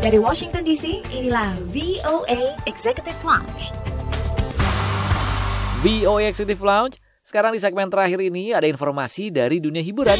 Dari Washington DC, inilah VOA Executive Lounge. VOA Executive Lounge. Sekarang di segmen terakhir ini ada informasi dari dunia hiburan.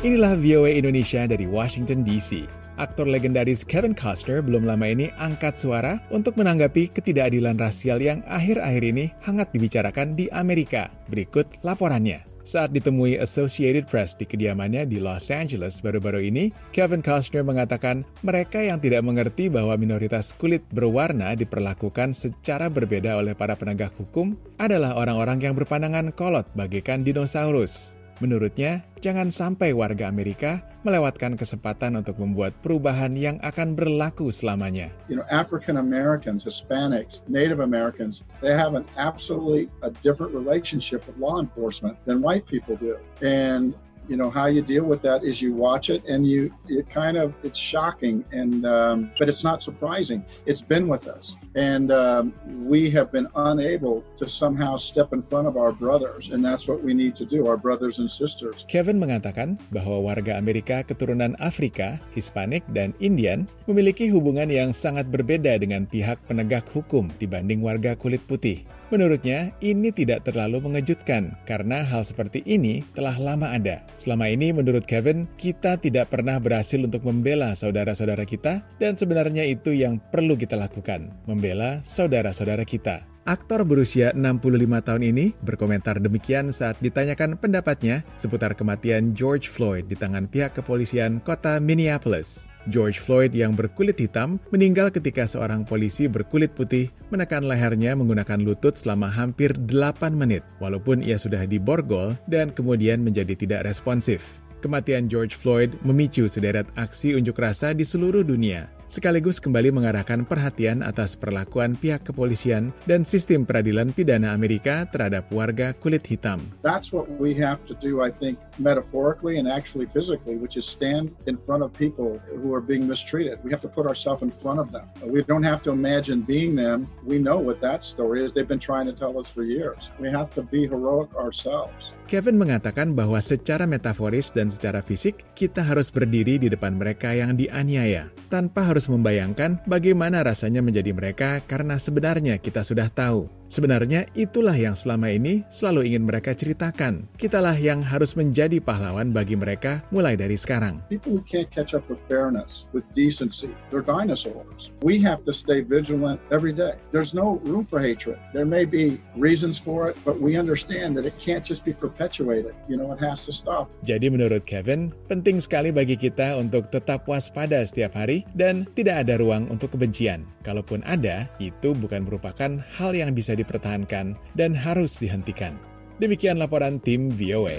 Inilah VOA Indonesia dari Washington DC. Aktor legendaris Kevin Costner belum lama ini angkat suara untuk menanggapi ketidakadilan rasial yang akhir-akhir ini hangat dibicarakan di Amerika. Berikut laporannya. Saat ditemui Associated Press di kediamannya di Los Angeles baru-baru ini, Kevin Costner mengatakan mereka yang tidak mengerti bahwa minoritas kulit berwarna diperlakukan secara berbeda oleh para penegak hukum adalah orang-orang yang berpandangan kolot bagaikan dinosaurus. Menurutnya, jangan sampai warga Amerika melewatkan kesempatan untuk membuat perubahan yang akan berlaku selamanya. You know, African Americans, Hispanics, Native Americans, they have an absolutely a different relationship with law enforcement than white people do. And you know how you deal with that is you watch it and you it kind of it's shocking and um, but it's not surprising. It's been with us. And um, we have been unable to somehow step in front of our brothers and that's what we need to do our brothers and sisters. Kevin mengatakan bahwa warga Amerika keturunan Afrika Hispanik dan Indian memiliki hubungan yang sangat berbeda dengan pihak penegak hukum dibanding warga kulit putih. Menurutnya, ini tidak terlalu mengejutkan karena hal seperti ini telah lama ada. Selama ini, menurut Kevin, kita tidak pernah berhasil untuk membela saudara-saudara kita, dan sebenarnya itu yang perlu kita lakukan: membela saudara-saudara kita. Aktor berusia 65 tahun ini berkomentar demikian saat ditanyakan pendapatnya seputar kematian George Floyd di tangan pihak kepolisian kota Minneapolis. George Floyd yang berkulit hitam meninggal ketika seorang polisi berkulit putih menekan lehernya menggunakan lutut selama hampir 8 menit, walaupun ia sudah diborgol dan kemudian menjadi tidak responsif. Kematian George Floyd memicu sederet aksi unjuk rasa di seluruh dunia, sekaligus kembali mengarahkan perhatian atas perlakuan pihak kepolisian dan sistem peradilan pidana Amerika terhadap warga kulit hitam. That's what we have to do, I think, metaphorically and actually physically, which is stand in front of people who are being mistreated. We have to put ourselves in front of them. We don't have to imagine being them. We know what that story is. They've been trying to tell us for years. We have to be heroic ourselves. Kevin mengatakan bahwa secara metaforis dan secara fisik, kita harus berdiri di depan mereka yang dianiaya, tanpa harus membayangkan bagaimana rasanya menjadi mereka karena sebenarnya kita sudah tahu Sebenarnya itulah yang selama ini selalu ingin mereka ceritakan. Kitalah yang harus menjadi pahlawan bagi mereka mulai dari sekarang. People who can't catch up with fairness, with decency, they're dinosaurs. We have to stay vigilant every day. There's no room for hatred. There may be reasons for it, but we understand that it can't just be perpetuated. You know, it has to stop. Jadi menurut Kevin, penting sekali bagi kita untuk tetap waspada setiap hari dan tidak ada ruang untuk kebencian. Kalaupun ada, itu bukan merupakan hal yang bisa dipertahankan dan harus dihentikan. Demikian laporan tim VOA.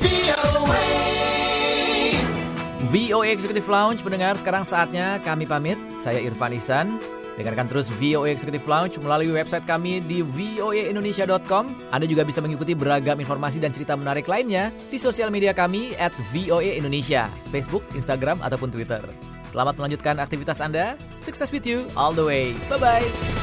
VOA Executive Lounge mendengar sekarang saatnya kami pamit. Saya Irfan Isan. Dengarkan terus VOA Executive Lounge melalui website kami di voaindonesia.com. Anda juga bisa mengikuti beragam informasi dan cerita menarik lainnya di sosial media kami at VOA Indonesia, Facebook, Instagram, ataupun Twitter. Selamat melanjutkan aktivitas Anda. Success with you all the way. Bye-bye.